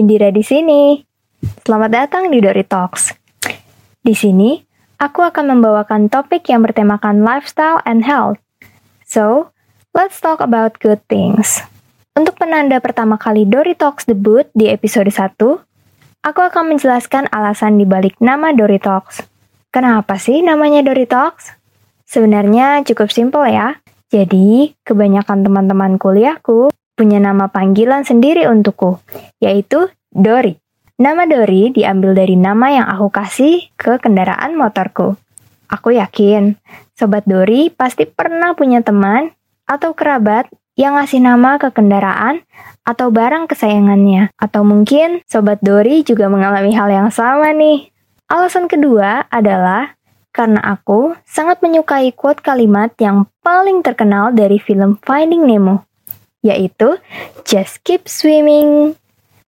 Indira di sini. Selamat datang di Dori Talks. Di sini, aku akan membawakan topik yang bertemakan lifestyle and health. So, let's talk about good things. Untuk penanda pertama kali Dori Talks debut di episode 1, aku akan menjelaskan alasan dibalik nama Dori Talks. Kenapa sih namanya Dori Talks? Sebenarnya cukup simpel ya. Jadi, kebanyakan teman-teman kuliahku punya nama panggilan sendiri untukku, yaitu Dori. Nama Dori diambil dari nama yang aku kasih ke kendaraan motorku. Aku yakin, Sobat Dori pasti pernah punya teman atau kerabat yang ngasih nama ke kendaraan atau barang kesayangannya. Atau mungkin Sobat Dori juga mengalami hal yang sama nih. Alasan kedua adalah karena aku sangat menyukai quote kalimat yang paling terkenal dari film Finding Nemo yaitu just keep swimming.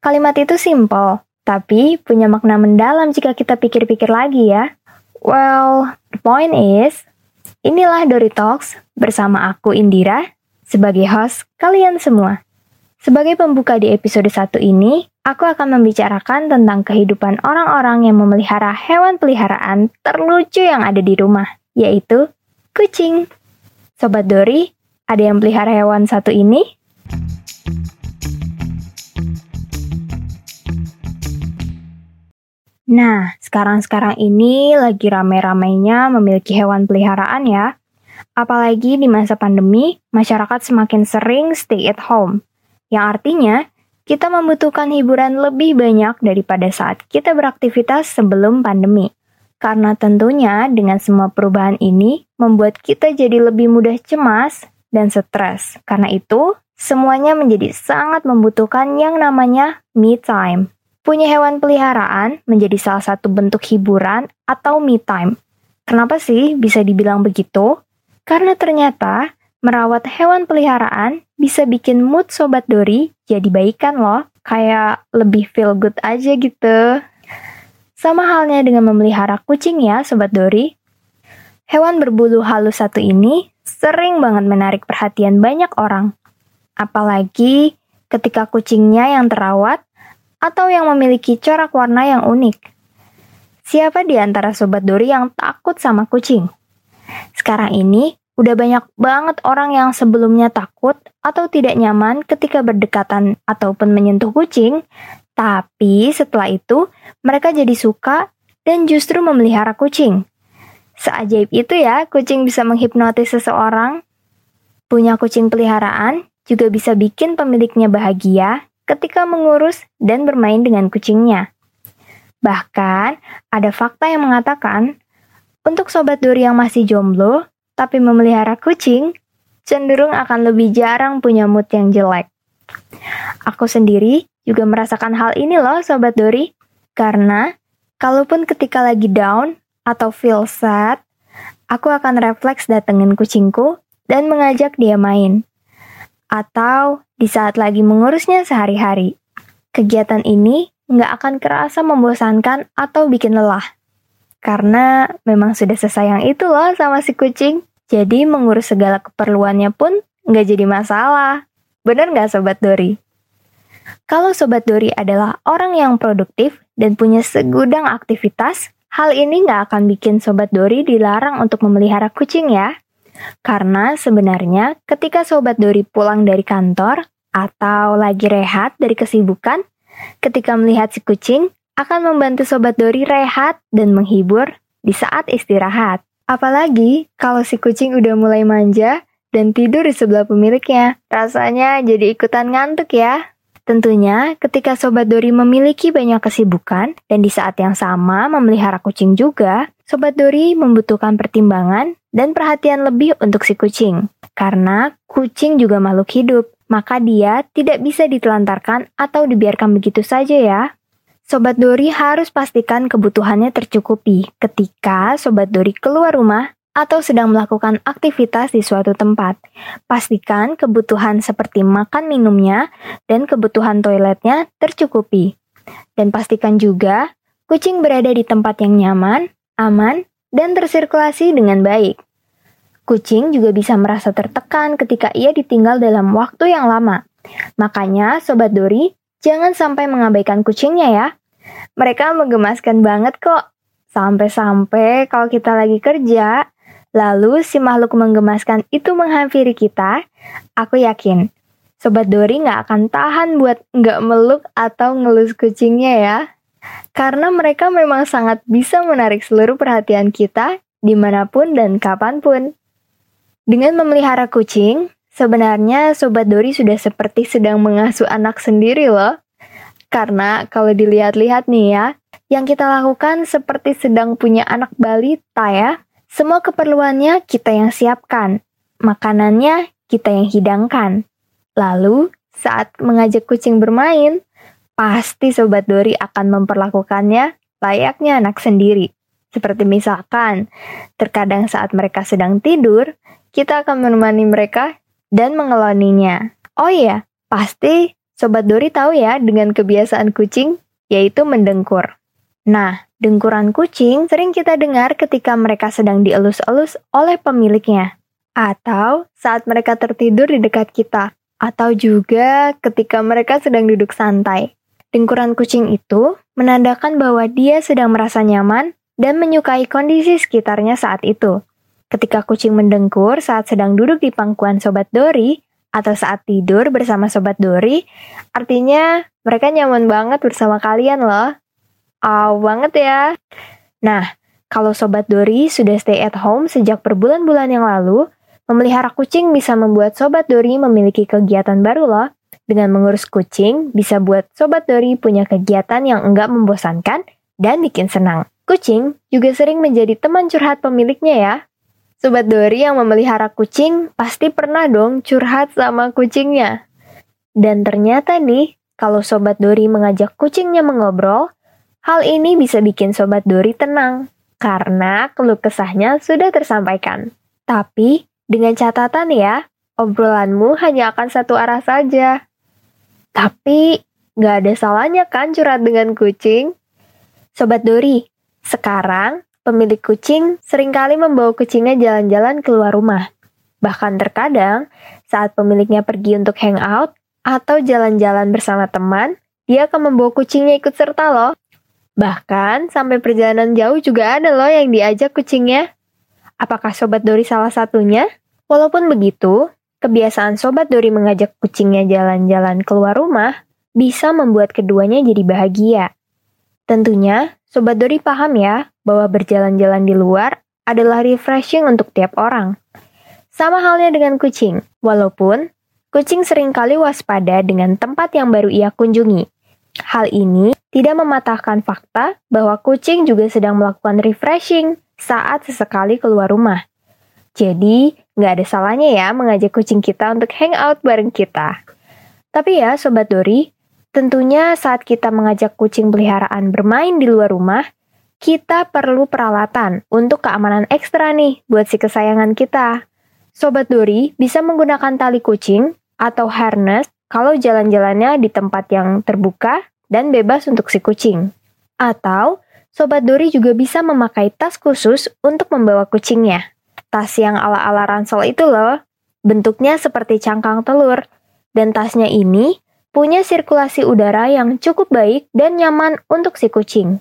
Kalimat itu simple, tapi punya makna mendalam jika kita pikir-pikir lagi ya. Well, the point is, inilah Dory Talks bersama aku Indira sebagai host kalian semua. Sebagai pembuka di episode 1 ini, aku akan membicarakan tentang kehidupan orang-orang yang memelihara hewan peliharaan terlucu yang ada di rumah, yaitu kucing. Sobat Dori, ada yang pelihara hewan satu ini? Nah, sekarang-sekarang ini lagi rame-ramainya memiliki hewan peliharaan ya. Apalagi di masa pandemi, masyarakat semakin sering stay at home. Yang artinya, kita membutuhkan hiburan lebih banyak daripada saat kita beraktivitas sebelum pandemi. Karena tentunya dengan semua perubahan ini membuat kita jadi lebih mudah cemas dan stres. Karena itu, semuanya menjadi sangat membutuhkan yang namanya me time. Punya hewan peliharaan menjadi salah satu bentuk hiburan atau me time. Kenapa sih bisa dibilang begitu? Karena ternyata merawat hewan peliharaan bisa bikin mood sobat Dori jadi baikan loh. Kayak lebih feel good aja gitu. Sama halnya dengan memelihara kucing ya sobat Dori. Hewan berbulu halus satu ini sering banget menarik perhatian banyak orang. Apalagi ketika kucingnya yang terawat atau yang memiliki corak warna yang unik. Siapa di antara sobat Dori yang takut sama kucing? Sekarang ini, udah banyak banget orang yang sebelumnya takut atau tidak nyaman ketika berdekatan ataupun menyentuh kucing, tapi setelah itu mereka jadi suka dan justru memelihara kucing. Seajaib itu ya, kucing bisa menghipnotis seseorang. Punya kucing peliharaan juga bisa bikin pemiliknya bahagia ketika mengurus dan bermain dengan kucingnya. Bahkan, ada fakta yang mengatakan, untuk sobat duri yang masih jomblo, tapi memelihara kucing, cenderung akan lebih jarang punya mood yang jelek. Aku sendiri juga merasakan hal ini loh sobat duri, karena kalaupun ketika lagi down atau feel sad, aku akan refleks datengin kucingku dan mengajak dia main. Atau di saat lagi mengurusnya sehari-hari. Kegiatan ini nggak akan kerasa membosankan atau bikin lelah. Karena memang sudah sesayang itu loh sama si kucing. Jadi mengurus segala keperluannya pun nggak jadi masalah. Bener nggak Sobat Dori? Kalau Sobat Dori adalah orang yang produktif dan punya segudang aktivitas, hal ini nggak akan bikin Sobat Dori dilarang untuk memelihara kucing ya. Karena sebenarnya ketika Sobat Dori pulang dari kantor atau lagi rehat dari kesibukan, ketika melihat si kucing akan membantu Sobat Dori rehat dan menghibur di saat istirahat. Apalagi kalau si kucing udah mulai manja dan tidur di sebelah pemiliknya. Rasanya jadi ikutan ngantuk ya. Tentunya, ketika Sobat Dori memiliki banyak kesibukan dan di saat yang sama memelihara kucing juga, Sobat Dori membutuhkan pertimbangan dan perhatian lebih untuk si kucing. Karena kucing juga makhluk hidup, maka dia tidak bisa ditelantarkan atau dibiarkan begitu saja ya. Sobat Dori harus pastikan kebutuhannya tercukupi ketika Sobat Dori keluar rumah atau sedang melakukan aktivitas di suatu tempat. Pastikan kebutuhan seperti makan minumnya dan kebutuhan toiletnya tercukupi. Dan pastikan juga kucing berada di tempat yang nyaman, aman, dan tersirkulasi dengan baik. Kucing juga bisa merasa tertekan ketika ia ditinggal dalam waktu yang lama. Makanya, Sobat Dori, jangan sampai mengabaikan kucingnya ya. Mereka menggemaskan banget kok. Sampai-sampai kalau kita lagi kerja, lalu si makhluk menggemaskan itu menghampiri kita, aku yakin Sobat Dori nggak akan tahan buat nggak meluk atau ngelus kucingnya ya. Karena mereka memang sangat bisa menarik seluruh perhatian kita di mana pun dan kapan pun. Dengan memelihara kucing, sebenarnya Sobat Dori sudah seperti sedang mengasuh anak sendiri loh. Karena kalau dilihat-lihat nih ya, yang kita lakukan seperti sedang punya anak balita ya. Semua keperluannya kita yang siapkan, makanannya kita yang hidangkan. Lalu, saat mengajak kucing bermain, pasti Sobat Dori akan memperlakukannya layaknya anak sendiri. Seperti misalkan, terkadang saat mereka sedang tidur, kita akan menemani mereka dan mengeloninya. Oh iya, pasti Sobat Dori tahu ya dengan kebiasaan kucing, yaitu mendengkur. Nah, dengkuran kucing sering kita dengar ketika mereka sedang dielus-elus oleh pemiliknya. Atau saat mereka tertidur di dekat kita. Atau juga ketika mereka sedang duduk santai. Dengkuran kucing itu menandakan bahwa dia sedang merasa nyaman dan menyukai kondisi sekitarnya saat itu. Ketika kucing mendengkur saat sedang duduk di pangkuan Sobat Dori, atau saat tidur bersama Sobat Dori, artinya mereka nyaman banget bersama kalian loh. Aw banget ya. Nah, kalau Sobat Dori sudah stay at home sejak berbulan-bulan yang lalu, memelihara kucing bisa membuat Sobat Dori memiliki kegiatan baru loh. Dengan mengurus kucing, bisa buat Sobat Dori punya kegiatan yang enggak membosankan dan bikin senang. Kucing juga sering menjadi teman curhat pemiliknya ya. Sobat Dori yang memelihara kucing pasti pernah dong curhat sama kucingnya. Dan ternyata nih, kalau Sobat Dori mengajak kucingnya mengobrol, Hal ini bisa bikin Sobat Dori tenang, karena keluh kesahnya sudah tersampaikan. Tapi, dengan catatan ya, obrolanmu hanya akan satu arah saja. Tapi, nggak ada salahnya kan curhat dengan kucing? Sobat Dori, sekarang pemilik kucing sering kali membawa kucingnya jalan-jalan keluar rumah. Bahkan terkadang, saat pemiliknya pergi untuk hangout atau jalan-jalan bersama teman, dia akan membawa kucingnya ikut serta loh. Bahkan sampai perjalanan jauh juga ada loh yang diajak kucingnya. Apakah Sobat Dori salah satunya? Walaupun begitu, kebiasaan Sobat Dori mengajak kucingnya jalan-jalan keluar rumah bisa membuat keduanya jadi bahagia. Tentunya, Sobat Dori paham ya bahwa berjalan-jalan di luar adalah refreshing untuk tiap orang. Sama halnya dengan kucing, walaupun kucing sering kali waspada dengan tempat yang baru ia kunjungi. Hal ini tidak mematahkan fakta bahwa kucing juga sedang melakukan refreshing saat sesekali keluar rumah. Jadi, nggak ada salahnya ya mengajak kucing kita untuk hangout bareng kita. Tapi ya, Sobat Dori, tentunya saat kita mengajak kucing peliharaan bermain di luar rumah, kita perlu peralatan untuk keamanan ekstra nih buat si kesayangan kita. Sobat Dori bisa menggunakan tali kucing atau harness kalau jalan-jalannya di tempat yang terbuka dan bebas untuk si kucing. Atau, Sobat Dori juga bisa memakai tas khusus untuk membawa kucingnya. Tas yang ala-ala ransel itu loh, bentuknya seperti cangkang telur. Dan tasnya ini punya sirkulasi udara yang cukup baik dan nyaman untuk si kucing.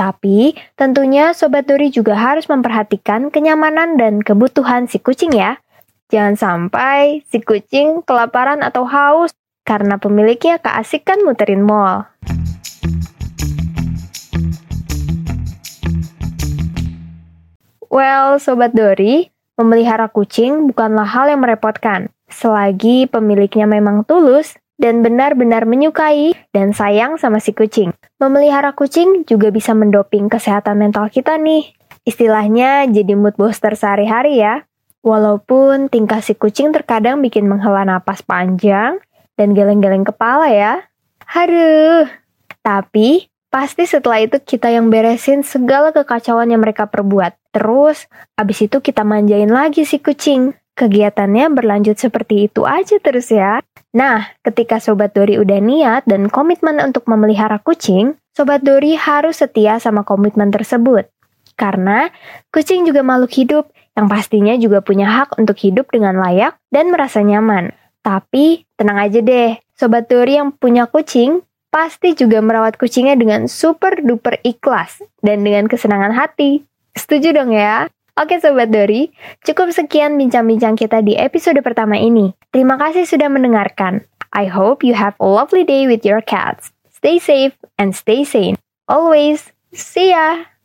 Tapi, tentunya Sobat Dori juga harus memperhatikan kenyamanan dan kebutuhan si kucing ya. Jangan sampai si kucing kelaparan atau haus karena pemiliknya keasikan muterin mall. Well, Sobat Dori, memelihara kucing bukanlah hal yang merepotkan. Selagi pemiliknya memang tulus dan benar-benar menyukai dan sayang sama si kucing. Memelihara kucing juga bisa mendoping kesehatan mental kita nih. Istilahnya jadi mood booster sehari-hari ya. Walaupun tingkah si kucing terkadang bikin menghela napas panjang dan geleng-geleng kepala ya. Haduh. Tapi Pasti setelah itu kita yang beresin segala kekacauan yang mereka perbuat. Terus, abis itu kita manjain lagi si kucing. Kegiatannya berlanjut seperti itu aja terus ya. Nah, ketika Sobat Dori udah niat dan komitmen untuk memelihara kucing, Sobat Dori harus setia sama komitmen tersebut. Karena kucing juga makhluk hidup yang pastinya juga punya hak untuk hidup dengan layak dan merasa nyaman. Tapi tenang aja deh, Sobat Dori yang punya kucing pasti juga merawat kucingnya dengan super duper ikhlas dan dengan kesenangan hati. Setuju dong ya? Oke Sobat Dori, cukup sekian bincang-bincang kita di episode pertama ini. Terima kasih sudah mendengarkan. I hope you have a lovely day with your cats. Stay safe and stay sane. Always. See ya!